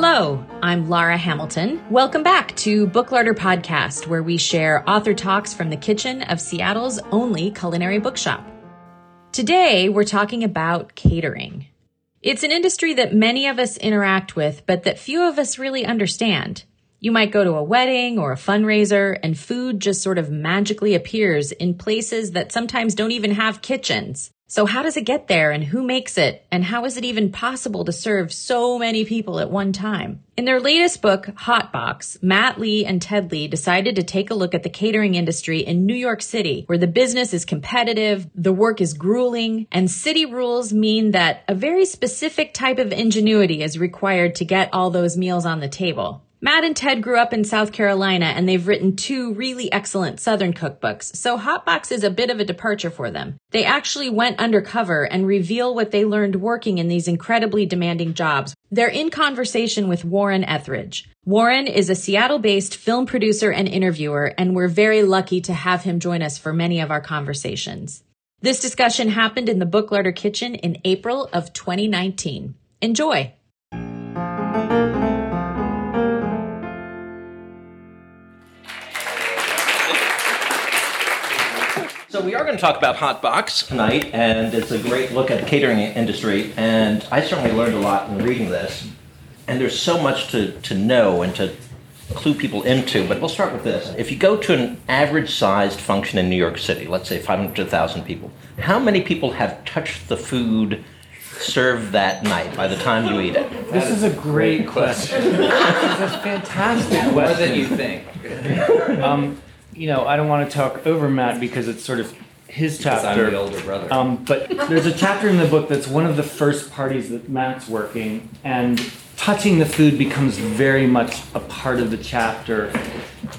Hello, I'm Laura Hamilton. Welcome back to Book Larder Podcast, where we share author talks from the kitchen of Seattle's only culinary bookshop. Today, we're talking about catering. It's an industry that many of us interact with, but that few of us really understand. You might go to a wedding or a fundraiser and food just sort of magically appears in places that sometimes don't even have kitchens. So how does it get there and who makes it? And how is it even possible to serve so many people at one time? In their latest book, Hotbox, Matt Lee and Ted Lee decided to take a look at the catering industry in New York City, where the business is competitive, the work is grueling, and city rules mean that a very specific type of ingenuity is required to get all those meals on the table. Matt and Ted grew up in South Carolina and they've written two really excellent Southern cookbooks, so Hotbox is a bit of a departure for them. They actually went undercover and reveal what they learned working in these incredibly demanding jobs. They're in conversation with Warren Etheridge. Warren is a Seattle based film producer and interviewer, and we're very lucky to have him join us for many of our conversations. This discussion happened in the Book Larder Kitchen in April of 2019. Enjoy! So we are going to talk about Hotbox tonight, and it's a great look at the catering industry. And I certainly learned a lot in reading this. And there's so much to, to know and to clue people into. But we'll start with this. If you go to an average-sized function in New York City, let's say 500,000 people, how many people have touched the food served that night by the time you eat it? This is a great question. this is a fantastic question. More than you think. Um, you know, I don't want to talk over Matt because it's sort of his Because I'm the older brother. Um, but there's a chapter in the book that's one of the first parties that Matt's working, and touching the food becomes very much a part of the chapter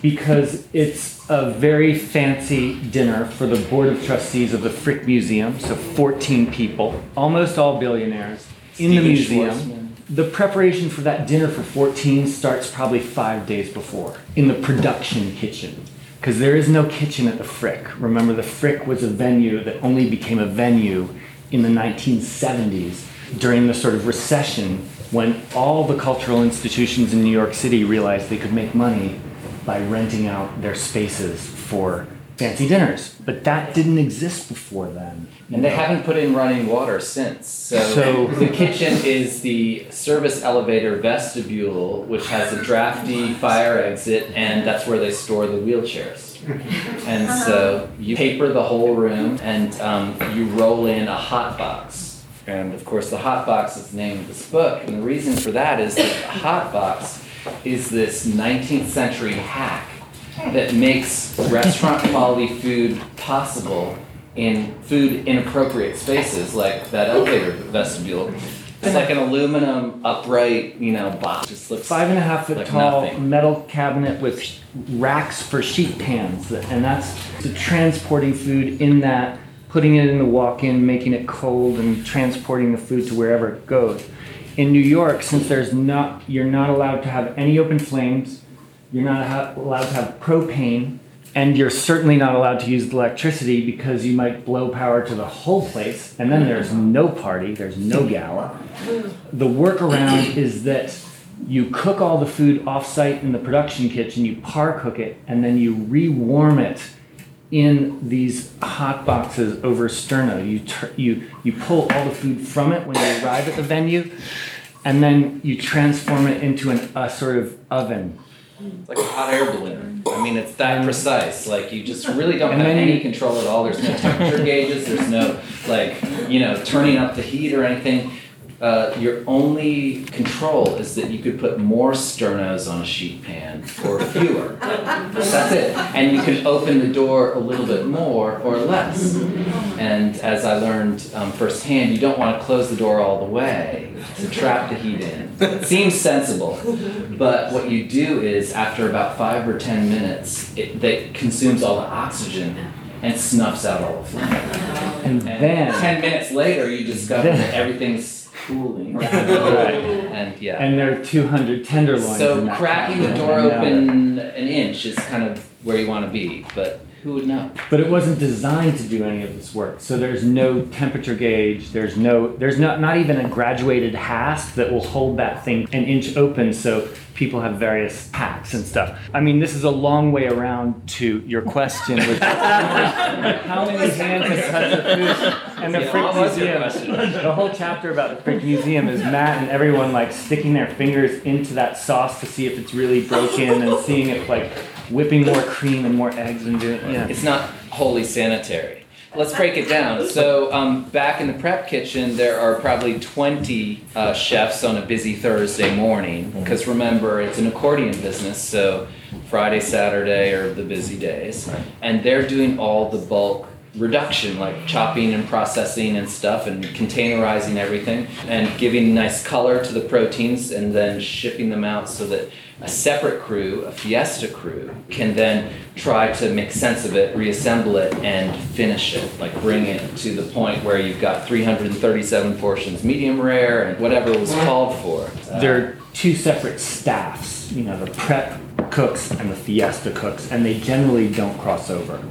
because it's a very fancy dinner for the board of trustees of the Frick Museum, so 14 people, almost all billionaires, in the museum. Schwarzman. The preparation for that dinner for 14 starts probably five days before in the production kitchen. Because there is no kitchen at the Frick. Remember, the Frick was a venue that only became a venue in the 1970s during the sort of recession when all the cultural institutions in New York City realized they could make money by renting out their spaces for fancy dinners. But that didn't exist before then. and they haven't put in running water since. So, So- the kitchen is the service elevator vestibule, which has a drafty fire exit, and that's where they store the wheelchairs. And so you paper the whole room, and um, you roll in a hot box. And of course, the hot box is the name of this book. And the reason for that is that the hot box is this 19th century hack that makes restaurant quality food possible in food inappropriate spaces like that elevator vestibule. It's like an aluminum upright, you know, box. Just looks five and a half foot like tall nothing. metal cabinet with racks for sheet pans, and that's the transporting food in that, putting it in the walk-in, making it cold, and transporting the food to wherever it goes. In New York, since there's not, you're not allowed to have any open flames, you're not ha- allowed to have propane, and you're certainly not allowed to use electricity because you might blow power to the whole place, and then there's no party, there's no gala. The workaround is that you cook all the food off-site in the production kitchen, you par cook it, and then you rewarm it in these hot boxes over sterno. You you you pull all the food from it when you arrive at the venue, and then you transform it into an, a sort of oven. It's like a hot air balloon. I mean, it's that precise. Like you just really don't have any control at all. There's no temperature gauges. There's no like you know turning up the heat or anything. Uh, your only control is that you could put more sternos on a sheet pan or fewer. That's it. And you can open the door a little bit more or less. And as I learned um, firsthand, you don't want to close the door all the way to trap the heat in. It seems sensible. But what you do is, after about five or ten minutes, it that consumes all the oxygen and snuffs out all the flame. And And then ten minutes later, you discover that everything's cooling. Right. And yeah. and there are 200 tenderloins. so that cracking the door And now open an inch is kind of where you want to be. But Who would know? but it wasn't designed to do any of this work. So there's no temperature gauge. There's no there's not not even a graduated hasp that will hold that thing an inch open. So people have various hacks and stuff. I mean, this is a long way around to your question, which is how many hands have touched the food and the Yeah, Frick what was your Museum. The whole chapter about the Frick Museum is Matt and everyone like sticking their fingers into that sauce to see if it's really broken and seeing if like whipping more cream and more eggs and doing yeah. It's not wholly sanitary. Let's break it down. So, um, back in the prep kitchen, there are probably 20 uh, chefs on a busy Thursday morning. Because remember, it's an accordion business, so Friday, Saturday are the busy days. And they're doing all the bulk reduction, like chopping and processing and stuff, and containerizing everything, and giving nice color to the proteins, and then shipping them out so that a separate crew, a fiesta crew, can then try to make sense of it, reassemble it, and finish it. Like bring it to the point where you've got 337 portions medium rare and whatever was called for. Uh, They're two separate staffs, you know, the prep cooks and the fiesta cooks, and they generally don't cross over.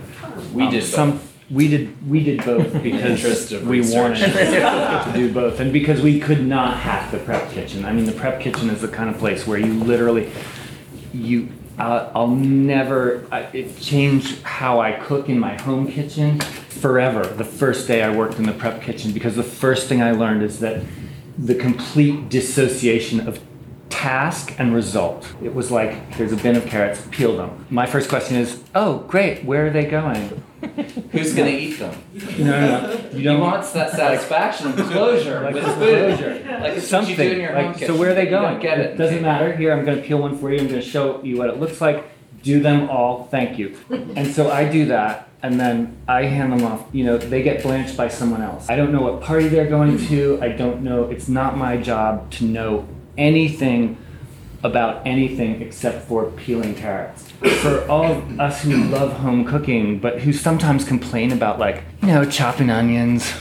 we Um, did some. We did we did both because interest of we research. wanted to do both, and because we could not hack the prep kitchen. I mean, the prep kitchen is the kind of place where you literally you. Uh, I'll never. I, it changed how I cook in my home kitchen forever. The first day I worked in the prep kitchen, because the first thing I learned is that the complete dissociation of task and result. It was like there's a bin of carrots, peel them. My first question is, oh great, where are they going? Who's gonna eat them? No, no, no. You He don't wants that satisfaction of closure like with food. closure. Like something. what you do in your like, kitchen. so where are they going? don't get it. doesn't matter. Here, I'm going to peel one for you. I'm going to show you what it looks like. Do them all. Thank you. And so I do that, and then I hand them off. You know, they get blanched by someone else. I don't know what party they're going to. I don't know. It's not my job to know anything about anything except for peeling carrots. For all of us who love home cooking, but who sometimes complain about like, you know, chopping onions,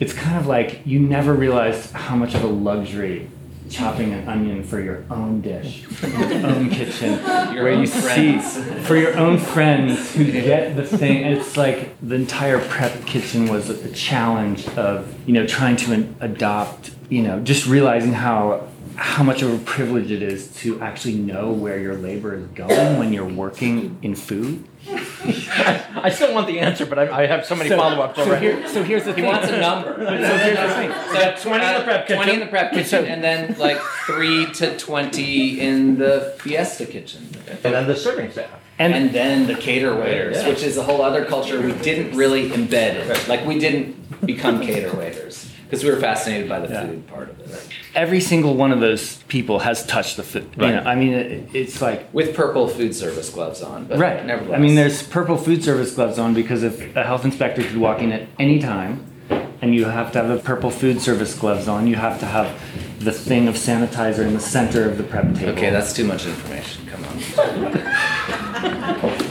it's kind of like you never realized how much of a luxury chopping an onion for your own dish, your own kitchen, Your where own you friends. see for your own friends who get the thing. It's like the entire prep kitchen was a challenge of you know trying to adopt, you know, just realizing how how much of a privilege it is to actually know where your labor is going when you're working in food. I still want the answer, but I, I have so many So- follow-ups so already. here- so here's the He thing. wants a number. so here's the thing. So uh, 20 in the prep kitchen. 20 in the prep kitchen, and then like three to 20 in the fiesta kitchen. and then the serving staff. And, And then the cater waiters, Yeah. which is a whole other culture we didn't really embed in. Like we didn't become cater waiters because we were fascinated by the Yeah. food part of it. every single one of those people has touched the food. You know, I mean, it, it's like With purple food service gloves on, but right. nevertheless. I mean, there's purple food service gloves on because if a health inspector could walk in at any time, and you have to have the purple food service gloves on, you have to have the thing of sanitizer in the center of the prep table. Okay, that's too much information. Come on.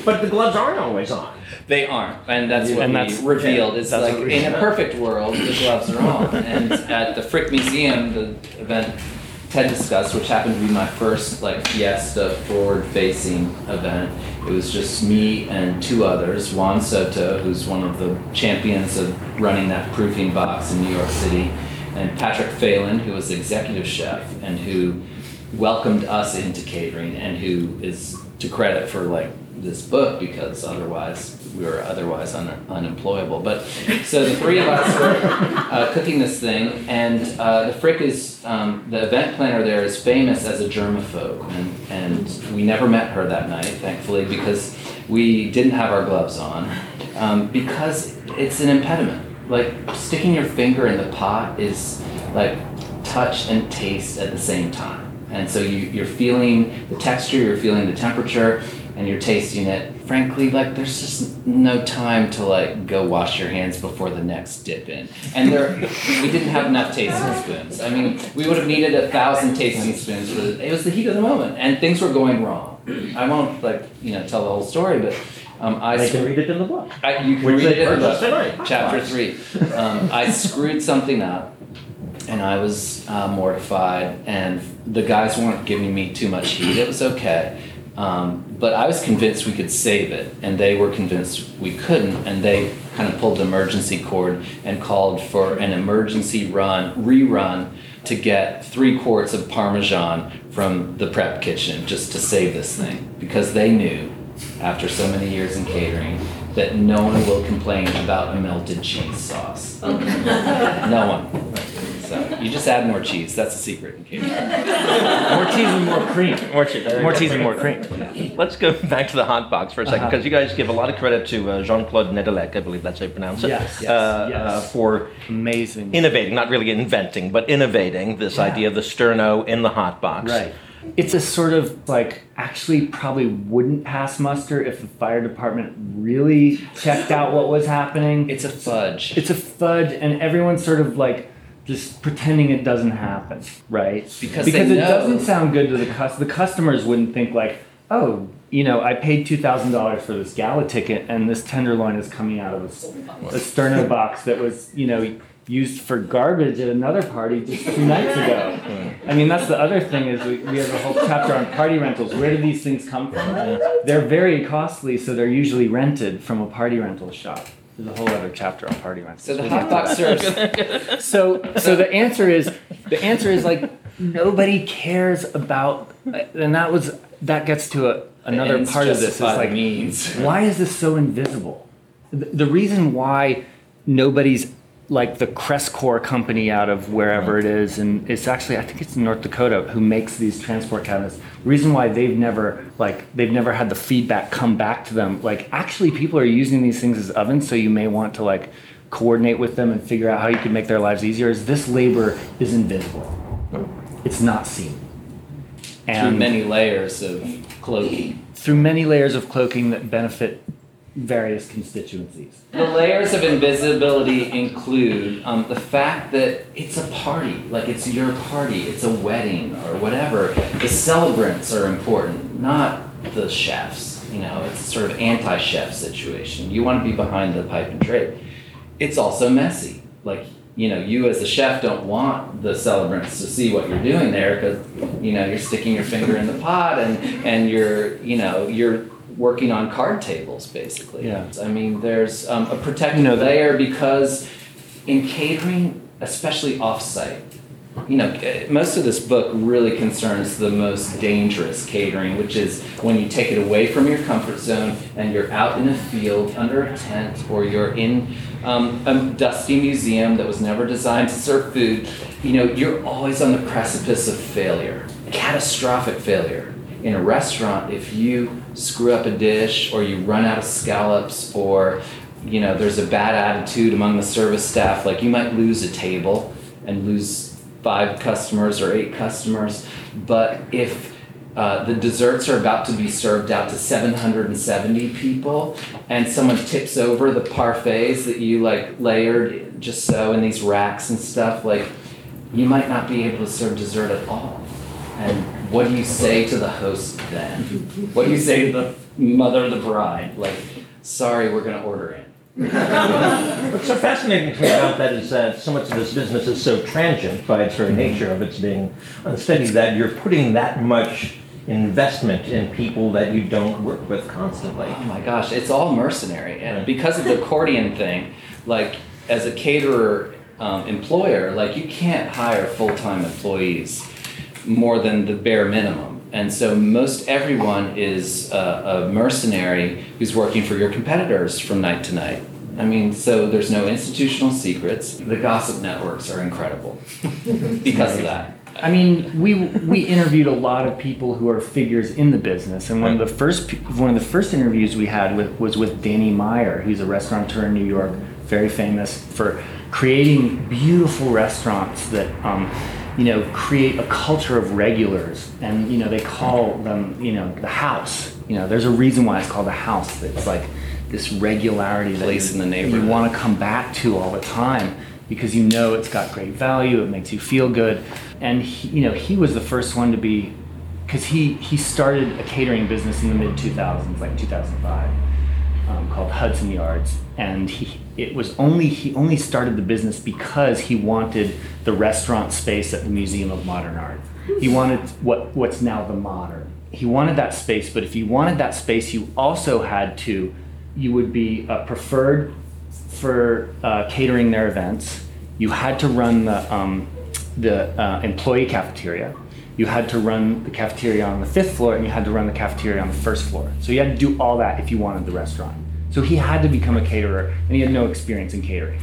But the gloves aren't always on. They aren't, and that's what And we that's- revealed. It's that's like in a perfect world, the gloves are on. and at the Frick Museum, the event Ted discussed, which happened to be my first like Fiesta forward-facing event, it was just me and two others. Juan Soto, who's one of the champions of running that proofing box in New York City, and Patrick Phelan, who was the executive chef and who welcomed us into catering and who is to credit for like this book because otherwise we were otherwise un- unemployable. But so the three of us were uh, cooking this thing, and uh, the Frick is um, the event planner there is famous as a germaphobe, and and we never met her that night, thankfully, because we didn't have our gloves on, um, because it's an impediment. Like sticking your finger in the pot is like touch and taste at the same time. And so you, you're feeling the texture, you're feeling the temperature, and you're tasting it. Frankly, like there's just no time to like go wash your hands before the next dip in. And there, we didn't have enough tasting spoons. I mean, we would have needed a thousand tasting spoons. For it was the heat of the moment, and things were going wrong. I won't like you know tell the whole story, but um, I They can read it in the book. I, you can Which read it in the purchased tonight. book, chapter three. Um, I screwed something up, and I was uh, mortified. And the guys weren't giving me too much heat. It was okay. Um, but I was convinced we could save it, and they were convinced we couldn't, and they kind of pulled the emergency cord and called for an emergency run, rerun, to get three quarts of Parmesan from the prep kitchen just to save this thing, because they knew, after so many years in catering, that no one will complain about a melted cheese sauce. no one. So you just add more cheese. That's the secret in catering. More cheese and more cream. More cheese. More cheese and more cream. Let's go back to the hot box for a second Uh-huh. because you guys give a lot of credit to uh, Jean-Claude Nedelec, I believe that's how you pronounce it, Yes, yes, uh, yes. uh, for Amazing. innovating, not really inventing, but innovating this Yeah. idea of the sterno in the hot box. Right. It's a sort of like actually probably wouldn't pass muster if the fire department really checked out what was happening. It's a fudge. It's a fudge, and everyone's sort of like just pretending it doesn't happen, right? Because because they it know. doesn't sound good to the cus- the customers wouldn't think like, oh, you know, I paid two thousand dollars for this gala ticket, and this tenderloin is coming out of a, s- a sterno box that was, you know. Used for garbage at another party just two nights ago. I mean, that's the other thing is we, we have a whole chapter on party rentals. Where do these things come from? They're very costly, so they're usually rented from a party rental shop. There's a whole other chapter on party rentals. so the hot box serves so so the answer is the answer is like nobody cares about uh, and that was that gets to a, another part of this is like means. why is this so invisible the, the reason why nobody's like the Cres Cor company out of wherever it is, and it's actually I think it's in North Dakota who makes these transport cabinets. Reason why they've never like they've never had the feedback come back to them. Like actually, people are using these things as ovens, so you may want to like coordinate with them and figure out how you can make their lives easier. Is this labor is invisible? Oh. It's not seen. through many layers of cloaking. through many layers of cloaking that benefit various constituencies. The layers of invisibility include um, the fact that it's a party, like it's your party, it's a wedding or whatever. The celebrants are important, not the chefs. You know, it's a sort of anti-chef situation. You want to be behind the pipe and drape. It's also messy. Like you know, you as a chef don't want the celebrants to see what you're doing there because you know you're sticking your finger in the pot and and you're you know you're working on card tables basically. Yeah. I mean, there's um, a protective You know, layer because in catering, especially offsite, you know, eh, most of this book really concerns the most dangerous catering, which is when you take it away from your comfort zone and you're out in a field under a tent or you're in um, a dusty museum that was never designed to serve food. You know, you're always on the precipice of failure, catastrophic failure. In a restaurant, if you screw up a dish or you run out of scallops or you know there's a bad attitude among the service staff, like you might lose a table and lose five customers or eight customers. But if uh, the desserts are about to be served out to 770 people, and someone tips over the parfaits that you like layered just so in these racks and stuff, like you might not be able to serve dessert at all. And what do you say to the host then? What do you say to the mother of the bride? Like, sorry, we're gonna order in. What's so fascinating to me about that is that so much of this business is so transient by its very nature of its being unsteady that you're putting that much investment in people that you don't work with constantly. Oh my gosh, it's all mercenary. And because of the accordion thing, like as a caterer um, employer, like you can't hire full time employees more than the bare minimum. And so most everyone is a, a mercenary who's working for your competitors from night to night. I mean, so there's no institutional secrets. The gossip networks are incredible because of that. I mean, we we interviewed a lot of people who are figures in the business, and one of the first one of the first interviews we had with was with Danny Meyer, who's a restaurateur in New York, very famous for creating beautiful restaurants that. Um, you know, create a culture of regulars, and you know they call them, you know, the house. You know, there's a reason why it's called the house. It's like this regularity that Place you, in the neighborhood you want to come back to all the time because you know it's got great value it makes you feel good and he, you know he was the first one to be because he he started a catering business in the mid 2000s like 2005 um, called hudson yards and he it was only he only started the business because he wanted the restaurant space at the museum of modern art he wanted what what's now the modern he wanted that space, but if you wanted that space, you also had to, you would be uh, preferred for uh, catering their events. You had to run the, um, the uh, employee cafeteria. You had to run the cafeteria on the fifth floor, and you had to run the cafeteria on the first floor. So you had to do all that if you wanted the restaurant. So he had to become a caterer, and he had no experience in catering.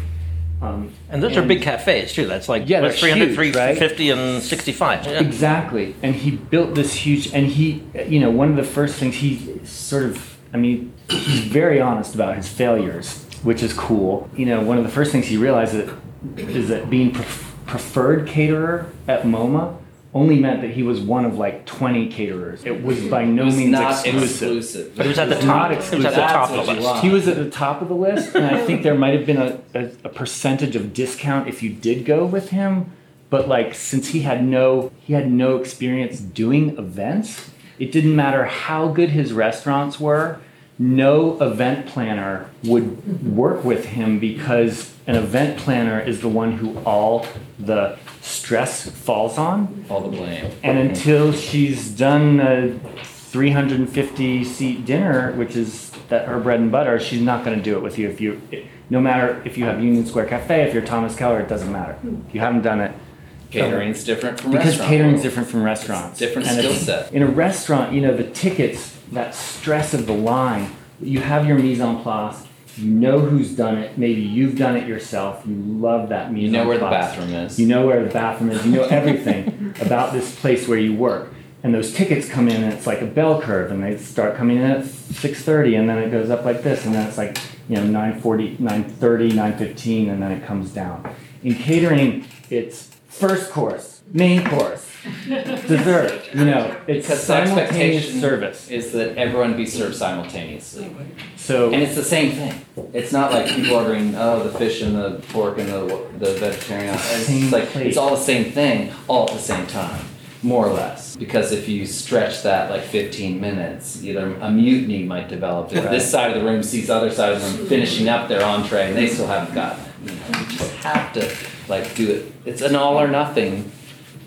Um, And those are big cafes too. That's like Yeah, that's they're 300, huge, right? 350, and 65. Yeah. Exactly. And he built this huge, and he, you know, one of the first things he sort of, I mean, he's very honest about his failures, which is cool. You know, one of the first things he realized that, is that being pref- preferred caterer at MoMA only meant that he was one of like 20 caterers. It was by no was means not exclusive. exclusive. But it was at the top. not It was at the top of the list. want. He was at the top of the list, and I think there might have been a, a, a percentage of discount if you did go with him. But like, since he had no he had no experience doing events, it didn't matter how good his restaurants were. No event planner would work with him because an event planner is the one who all the stress falls on. All the blame. And until she's done a 350 seat dinner, which is that her bread and butter, she's not going to do it with you. If you, no matter if you have Union Square Cafe, if you're Thomas Keller, it doesn't matter. If you haven't done it, Catering's different from restaurants. because restaurant. catering's different from restaurants. Different And skill set. In a restaurant, you know, the tickets, that stress of the line, you have your mise en place. You know who's done it. Maybe you've done it yourself. You love that mise You know en where the place. bathroom is. You know where the bathroom is. You know everything about this place where you work. And those tickets come in, and it's like a bell curve, and they start coming in at 6:30, and then it goes up like this, and then it's like you know 9:40, 9:30, 9:15, and then it comes down. In catering, it's first course, main course, dessert. You know, it's because simultaneous service. is that everyone be served simultaneously. So And it's the same thing. It's not like people ordering oh the fish and the pork and the the vegetarian. It's like plate. it's all the same thing all at the same time, more or less. Because if you stretch that like 15 minutes, either a mutiny might develop. If this side of the room sees the other side of the room finishing up their entree and they still haven't gotten it, you, know, you just have to like do it. It's an all or nothing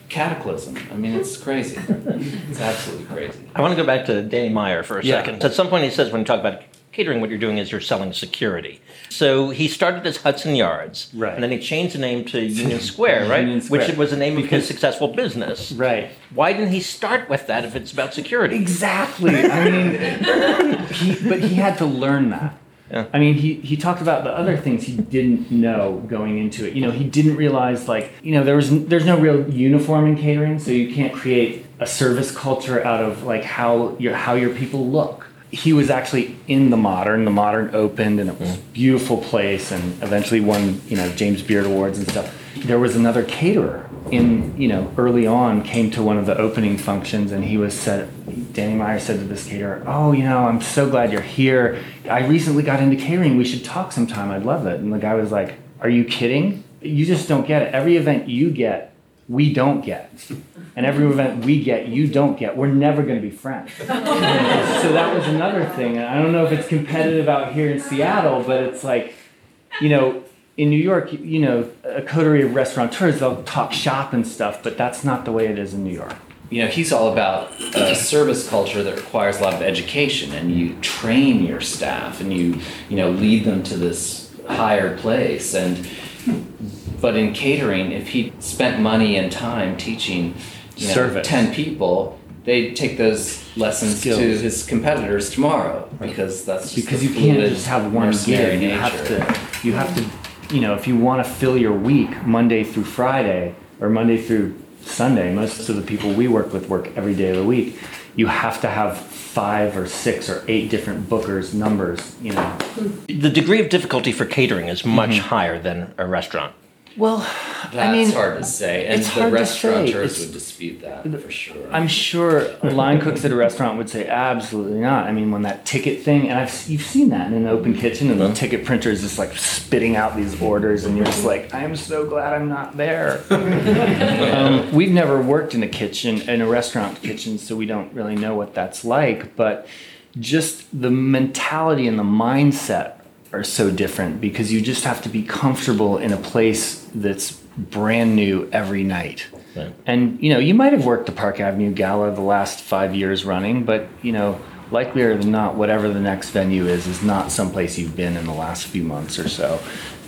cataclysm. I mean, it's crazy. It's absolutely crazy. I want to go back to Danny Meyer for a Yeah. second. At some point, he says when you talk about catering, what you're doing is you're selling security. So he started as Hudson Yards, Right. and then he changed the name to Union Square, right? Union Square. Which was the name of his successful business. right. Why didn't he start with that if it's about security? Exactly. I mean, he, but he had to learn that. Yeah. I mean, he, he talked about the other things he didn't know going into it. You know, he didn't realize like you know there was there's no real uniform in catering, so you can't create a service culture out of like how your how your people look. He was actually in the modern. The modern opened, and it was a beautiful place, and eventually won you know James Beard awards and stuff. There was another caterer in you know early on came to one of the opening functions, and he was said. Danny Meyer said to this caterer, "Oh, you know, I'm so glad you're here. I recently got into catering. We should talk sometime. I'd love it." And the guy was like, "Are you kidding? You just don't get it. Every event you get, we don't get, and every event we get, you don't get. We're never going to be friends." so that was another thing. I don't know if it's competitive out here in Seattle, but it's like, you know. In New York, you know, a coterie of restaurateurs, they'll talk shop and stuff, but that's not the way it is in New York. You know, he's all about a service culture that requires a lot of education, and you train your staff, and you you know lead them to this higher place. And but in catering, if he spent money and time teaching, you know, ten people, they take those lessons Skills. to his competitors tomorrow because that's just because you can't just have one gig. You nature. have to, you have to, you know, if you want to fill your week Monday through Friday or Monday through Sunday, most of the people we work with work every day of the week. You have to have five or six or eight different bookers numbers. You know. The degree of difficulty for catering is much Mm-hmm. higher than a restaurant. Well, That's I mean, hard to say, and the hard to say. restaurateurs would dispute that for sure. I'm sure line cooks at a restaurant would say absolutely not. I mean, when that ticket thing, and I've you've seen that in an open kitchen, and the ticket printer is just like spitting out these orders, and you're just like, I'm so glad I'm not there. um, we've never worked in a kitchen, in a restaurant kitchen, so we don't really know what that's like. But just the mentality and the mindset are so different because you just have to be comfortable in a place that's brand new every night Right. And you know, you might have worked the Park Avenue Gala the last five years running, but you know, likelier than not, whatever the next venue is, is not someplace you've been in the last few months or so.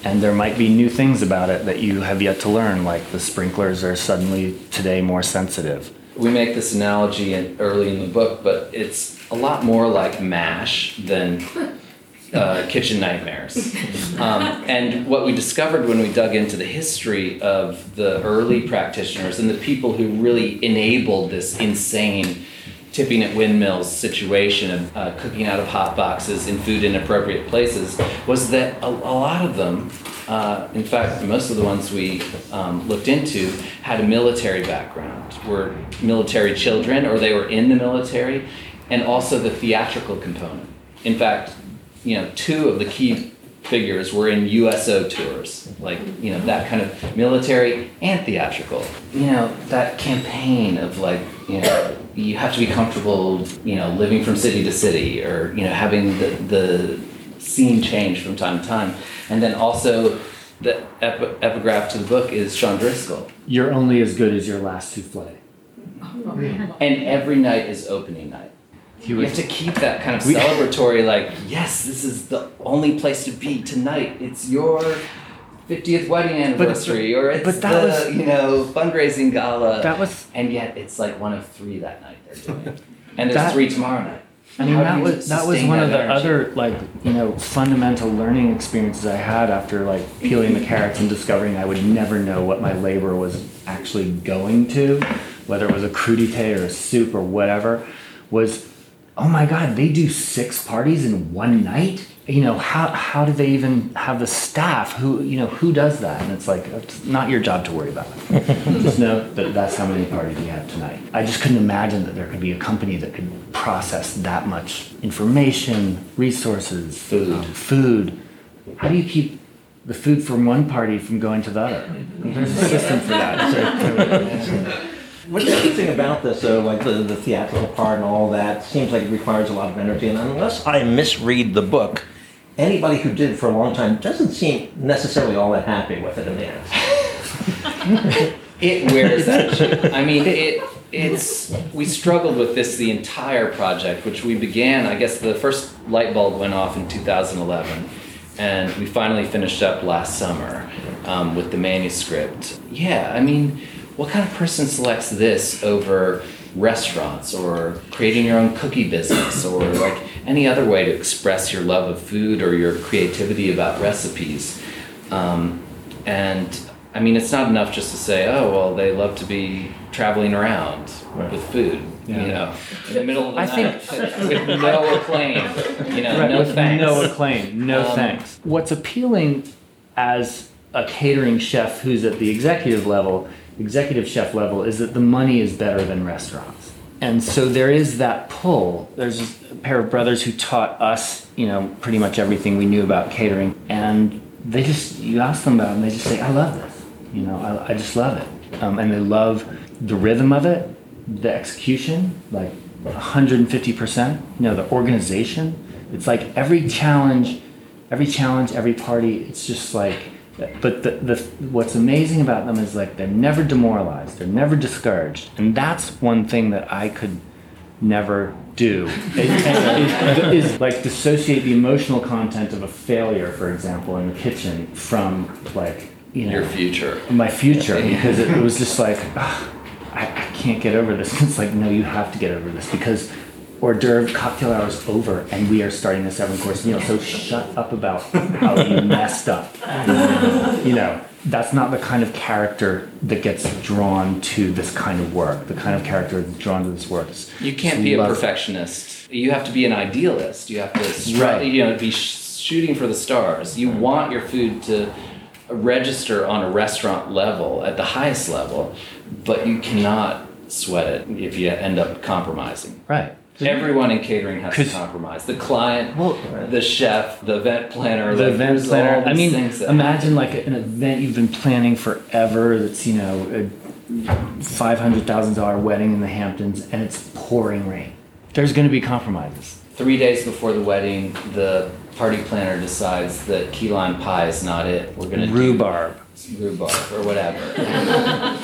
And there might be new things about it that you have yet to learn, like the sprinklers are suddenly today more sensitive. We make this analogy in, early in the book, but it's a lot more like MASH than uh, kitchen nightmares. Um, and what we discovered when we dug into the history of the early practitioners and the people who really enabled this insane tipping at windmills situation of uh, cooking out of hot boxes in food inappropriate places was that a, a lot of them, uh, in fact, most of the ones we um, looked into had a military background, were military children or they were in the military, and also the theatrical component. In fact, you know, two of the key figures were in USO tours, like you know that kind of military and theatrical. You know that campaign of like you know you have to be comfortable, you know, living from city to city, or you know having the the scene change from time to time, and then also the epi- epigraph to the book is Sean Driscoll, You're only as good as your last souffle. Oh, and every night is opening night. He You was have to keep that kind of We- celebratory, like, yes, this is the only place to be tonight. It's your 50th wedding anniversary, or it's but that the, was- you know, fundraising gala. that was and yet it's like one of three that night they're doing. and there's That- three tomorrow night. I mean, that was that was one that of the energy? other like you know fundamental learning experiences I had after like peeling the carrots and discovering I would never know what my labor was actually going to, whether it was a crudité or a soup or whatever, was oh my god, they do six parties in one night. You know how how do they even have the staff? Who you know who does that? And it's like it's not your job to worry about. just know that that's how many parties we have tonight. I just couldn't imagine that there could be a company that could process that much information, resources, Food. um, food. How do you keep the food from one party from going to the other? There's a system for that. What's interesting about this, though, like the, the theatrical part and all that, seems like it requires a lot of energy. And unless I misread the book, anybody who did for a long time doesn't seem necessarily all that happy with it in the end. It wears at you. I mean, it. It's we struggled with this the entire project, which we began. I guess the first light bulb went off in 2011, and we finally finished up last summer um, with the manuscript. Yeah, I mean, what kind of person selects this over restaurants or creating your own cookie business or like any other way to express your love of food or your creativity about recipes? Um, and I mean, it's not enough just to say, oh, well, they love to be traveling around Right. with food, Yeah. you know, in the middle of the I night think- with no acclaim, you know, Right, no with thanks. No acclaim, no Um, thanks. What's appealing as a catering chef who's at the executive level, executive chef level, is that the money is better than restaurants. And so there is that pull. There's a pair of brothers who taught us, you know, pretty much everything we knew about catering. And they just, you ask them about it and they just say, I love this. You know, I, I just love it. Um, and they love the rhythm of it, the execution, like 150%. You know, the organization. It's like every challenge, every challenge, every party, it's just like, but the, the what's amazing about them is like they're never demoralized, they're never discouraged. And that's one thing that I could never do. It- is, is like dissociate the emotional content of a failure, for example, in the kitchen from like, you know, Your future. my future because it, was just like "Ugh, I, I can't get over this. It's like no, you have to get over this because hors d'oeuvre cocktail hour is over and we are starting a seven course meal. So shut up about how you messed up. You know that's not the kind of character that gets drawn to this kind of work. The kind of character that's drawn to this work. is- You can't be a love- perfectionist. You have to be an idealist. You have to, stri- Right. you know, be sh- shooting for the stars. You want your food to register on a restaurant level at the highest level, but you cannot sweat it if you end up compromising. Right. Everyone in catering has to compromise. The client, Well, the chef, the event planner, the like, event planner. I mean, imagine like an event you've been planning forever. That's you know a five hundred thousand dollar wedding in the Hamptons, and it's pouring rain. There's going to be compromises. Three days before the wedding, the party planner decides that key lime pie is not it. We're gonna do Rhubarb. Rhubarb or whatever.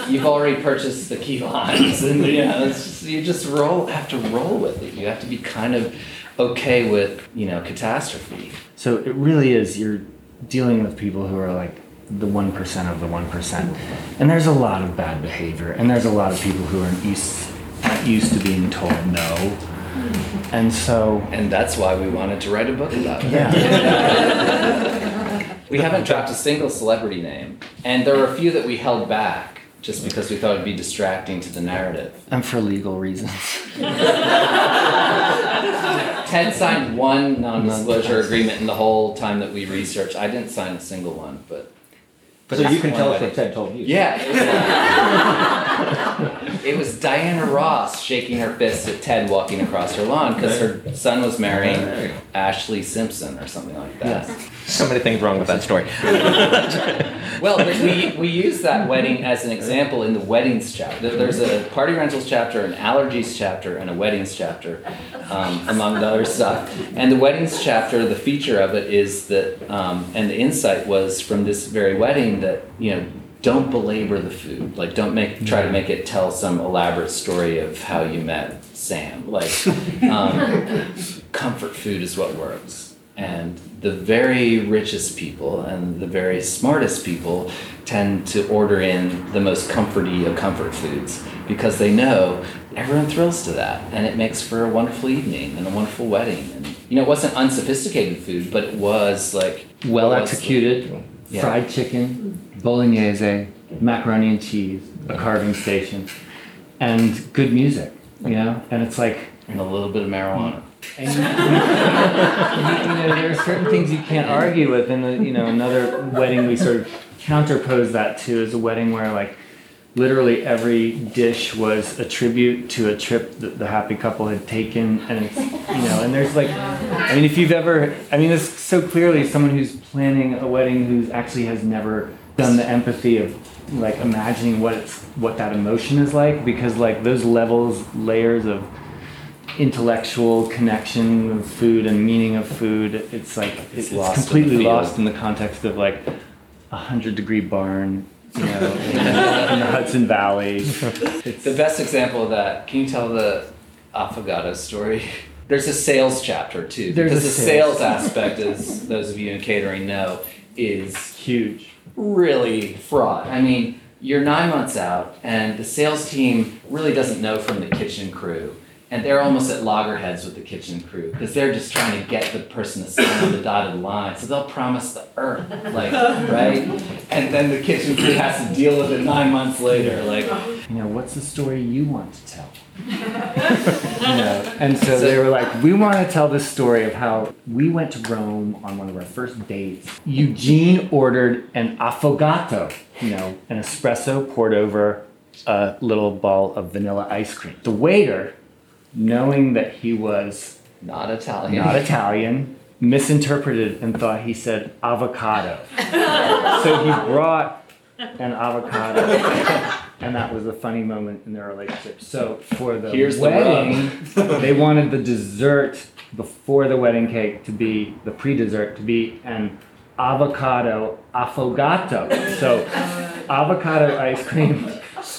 you've already purchased the key limes, and you know, just, you just roll have to roll with it. You have to be kind of okay with you know catastrophe. So it really is you're dealing with people who are like the one percent of the one percent, and there's a lot of bad behavior, and there's a lot of people who are used not used to being told no, and so And that's why we wanted to write a book about it. yeah. We haven't dropped a single celebrity name, and there were a few that we held back just because we thought it'd be distracting to the narrative. and for legal reasons. Ted signed one non-disclosure agreement in the whole time that we researched. I didn't sign a single one, but So you can tell us what Ted told you. yeah, it was, Diana Ross shaking her fist at Ted walking across her lawn because her son was marrying Ashlee Simpson or something like that. So many things wrong with that story. Well, we, we use that wedding as an example in the weddings chapter. There's a party rentals chapter, an allergies chapter, and a weddings chapter, um, among the other stuff. And the weddings chapter, the feature of it is that, um, and the insight was from this very wedding that, you know, don't belabor the food. Like, don't make try to make it tell some elaborate story of how you met Sam. Like, um, comfort food is what works. And the very richest people and the very smartest people tend to order in the most comforty of comfort foods because they know everyone thrills to that and it makes for a wonderful evening and a wonderful wedding. And you know, it wasn't unsophisticated food, but it was like Well executed, Yeah. fried chicken, bolognese, macaroni and cheese, a carving station, and good music. You know, and it's like and a little bit of marijuana. And you, you know, there are certain things you can't argue with. And uh, you know, another wedding we sort of counterpose that to is a wedding where like literally every dish was a tribute to a trip that the happy couple had taken, and it's you know, and there's like, I mean, if you've ever, I mean, this so clearly someone who's planning a wedding who actually has never done the empathy of like imagining what it's what that emotion is like because like those levels layers of intellectual connection of food and meaning of food it's like it's, lost completely field. lost in the context of like a hundred degree barn you know in, in the hudson valley it's, The best example of that, can you tell the affogato story? There's a sales chapter too, There's because a the sales. sales aspect, as those of you in catering know, is huge really fraught. I mean, you're nine months out, and the sales team really doesn't know from the kitchen crew. And they're almost at loggerheads with the kitchen crew because they're just trying to get the person to sign the dotted line. So they'll promise the earth, like, right? And then the kitchen crew has to deal with it nine months later. Like, you know what's the story you want to tell you know and so they were like we want to tell this story of how we went to rome on one of our first dates eugene ordered an affogato you know an espresso poured over a little ball of vanilla ice cream the waiter knowing that he was not Italian. not Italian, misinterpreted and thought he said avocado. so he brought an avocado, and that was a funny moment in their relationship. So for the Here's the wedding, they wanted the dessert before the wedding cake to be the pre-dessert to be an avocado affogato. So avocado ice cream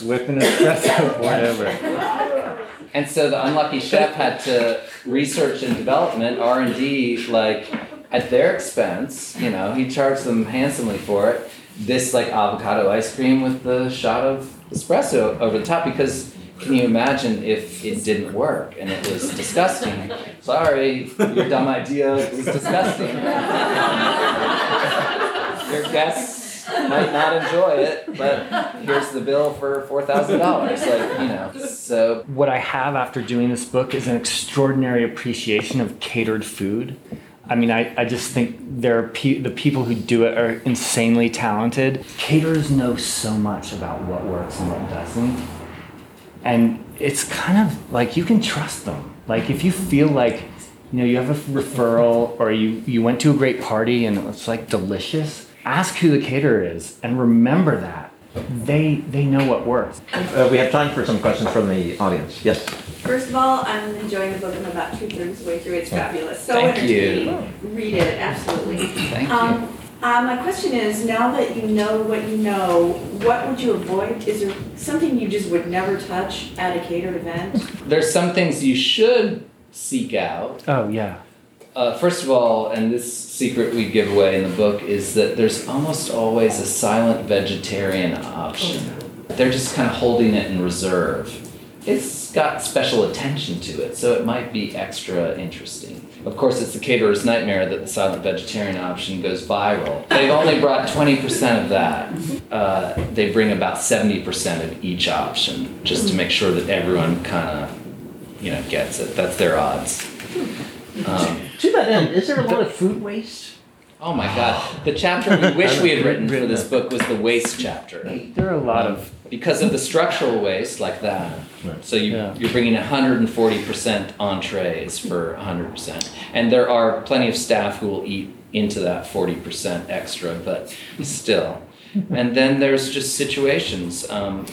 with an espresso it. And so the unlucky chef had to research and development R and D like at their expense. You know, he charged them handsomely for it. This like avocado ice cream with the shot of espresso over the top because. Can you imagine if it didn't work and it was disgusting? Sorry, your dumb idea was disgusting. Your guests might not enjoy it, but here's the bill for four thousand dollars. Like you know, so what I have after doing this book is an extraordinary appreciation of catered food. I mean, I, I just think there are pe- the people who do it are insanely talented. Caterers know so much about what works and what doesn't. And it's kind of like you can trust them. Like if you feel like, you know, you have a referral or you, you went to a great party and it's like delicious, ask who the caterer is and remember that. They, they know what works. Uh, we have time for some questions from the audience. Yes. First of all, I'm enjoying the book. I'm about two thirds of the way through. It's fabulous. So Thank you. Read it, absolutely. Thank you. Um, Uh, my question is, now that you know what you know, what would you avoid? Is there something you just would never touch at a catered event? There's some things you should seek out. Oh yeah. Uh, first of all, and this secret we give away in the book is that there's almost always a silent vegetarian option. They're just kind of holding it in reserve. It's got special attention to it, so it might be extra interesting. Of course, it's the caterer's nightmare that the silent vegetarian option goes viral. They've only brought 20% of that. Uh, they bring about 70% of each option just to make sure that everyone kind of, you know, gets it. That's their odds. Um, To that end, is there a lot of food waste? Oh my god. The chapter we wish we had written for this book was the waste chapter. There are a lot of Because of the structural waste like that. So you, Yeah. you're bringing 140% entrees for 100%. And there are plenty of staff who will eat into that 40% extra, but still. And then there's just situations. Um,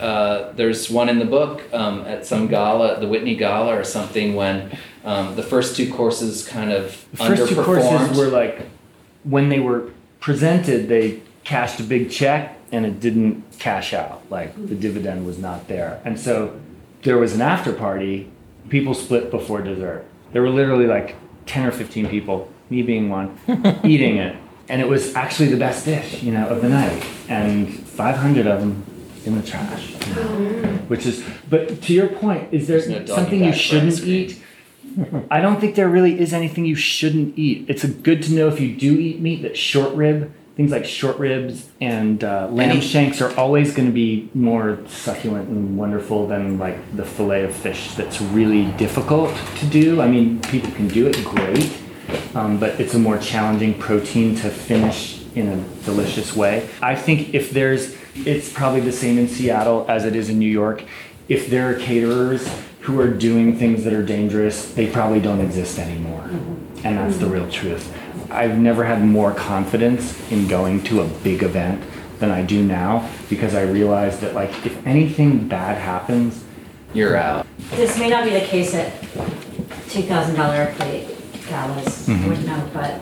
uh, there's one in the book um, at some gala, the Whitney Gala or something, when um, the first two courses kind of The first two courses were like when they were presented, they cashed a big check and it didn't cash out. Like the dividend was not there, and so there was an after party. People split before dessert. There were literally like ten or fifteen people, me being one, eating it, and it was actually the best dish, you know, of the night, and five hundred of them in the trash. you know, Which is, but to your point, is there no something you shouldn't ice cream. eat? I don't think there really is anything you shouldn't eat. It's a good to know if you do eat meat that short rib, things like short ribs and uh, lamb Any- shanks are always going to be more succulent and wonderful than like the fillet of fish that's really difficult to do. I mean, people can do it great, um, but it's a more challenging protein to finish in a delicious way. I think if there's, it's probably the same in Seattle as it is in New York. If there are caterers who are doing things that are dangerous, they probably don't exist anymore. And that's the real truth. I've never had more confidence in going to a big event than I do now because I realize that like if anything bad happens, You're out. This may not be the case at two thousand dollar plate galas, Mhm. would know, but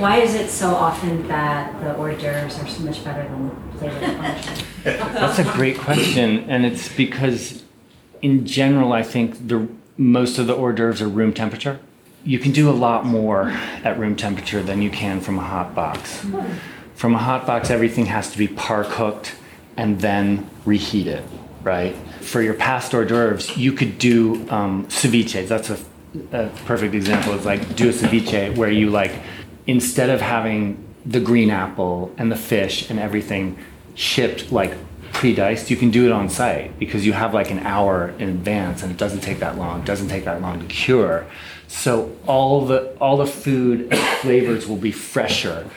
why is it so often that the hors d'oeuvres are so much better than the plate of? That's a great question, and it's because, in general, I think the most of the hors d'oeuvres are room temperature. You can do a lot more at room temperature than you can from a hot box. From a hot box, everything has to be par cooked and then reheated, right? For your passed hors d'oeuvres, you could do um, ceviches. That's a, a perfect example. It's like do a ceviche where you like instead of having the green apple and the fish and everything shipped like pre-diced, you can do it on site because you have like an hour in advance and it doesn't take that long. It doesn't take that long to cure. So all the all the food flavors will be fresher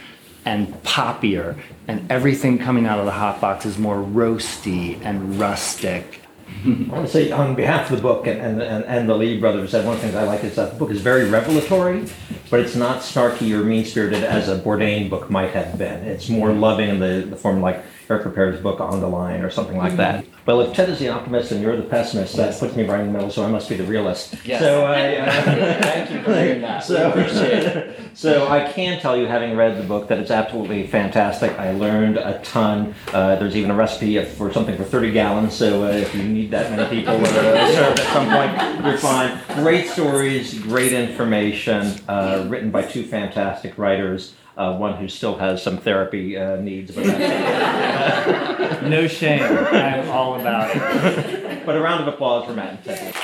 and poppier and everything coming out of the hot box is more roasty and rustic. I want to say on behalf of the book and, and, and, and the Lee brothers that one of the things I like is that the book is very revelatory, but it's not snarky or mean spirited as a Bourdain book might have been. It's more mm-hmm. loving in the, the form like Eric Ripert's book On the Line or something like that. Well, if Ted is the optimist and you're the pessimist, that puts me right in the middle, so I must be the realist. Yes. So I, uh, Thank you for that. So, appreciate it. so I can tell you, having read the book, that it's absolutely fantastic. I learned a ton. Uh, there's even a recipe for something for 30 gallons. So uh, if you need that many people uh, served at some point, you're fine. Great stories, great information, uh, written by two fantastic writers. Uh, one who still has some therapy uh, needs, but, that's- No shame. I'm all about it. but a round of applause for Matt and Ted.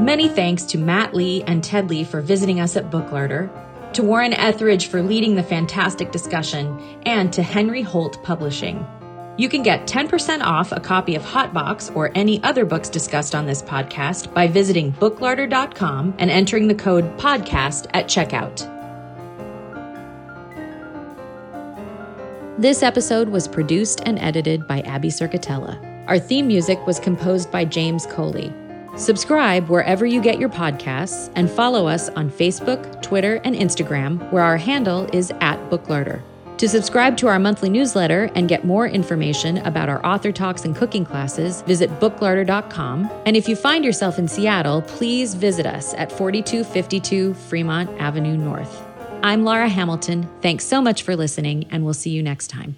Many thanks to Matt Lee and Ted Lee for visiting us at Booklarder, to Warren Etheredge for leading the fantastic discussion, and to Henry Holt Publishing. You can get 10% off a copy of Hotbox or any other books discussed on this podcast by visiting booklarder.com and entering the code PODCAST at checkout. This episode was produced and edited by Abby Circatella. Our theme music was composed by James Coley. Subscribe wherever you get your podcasts and follow us on Facebook, Twitter, and Instagram, where our handle is at Booklarder. To subscribe to our monthly newsletter and get more information about our author talks and cooking classes, visit booklarder.com. And if you find yourself in Seattle, please visit us at 4252 Fremont Avenue North. I'm Laura Hamilton. Thanks so much for listening, and we'll see you next time.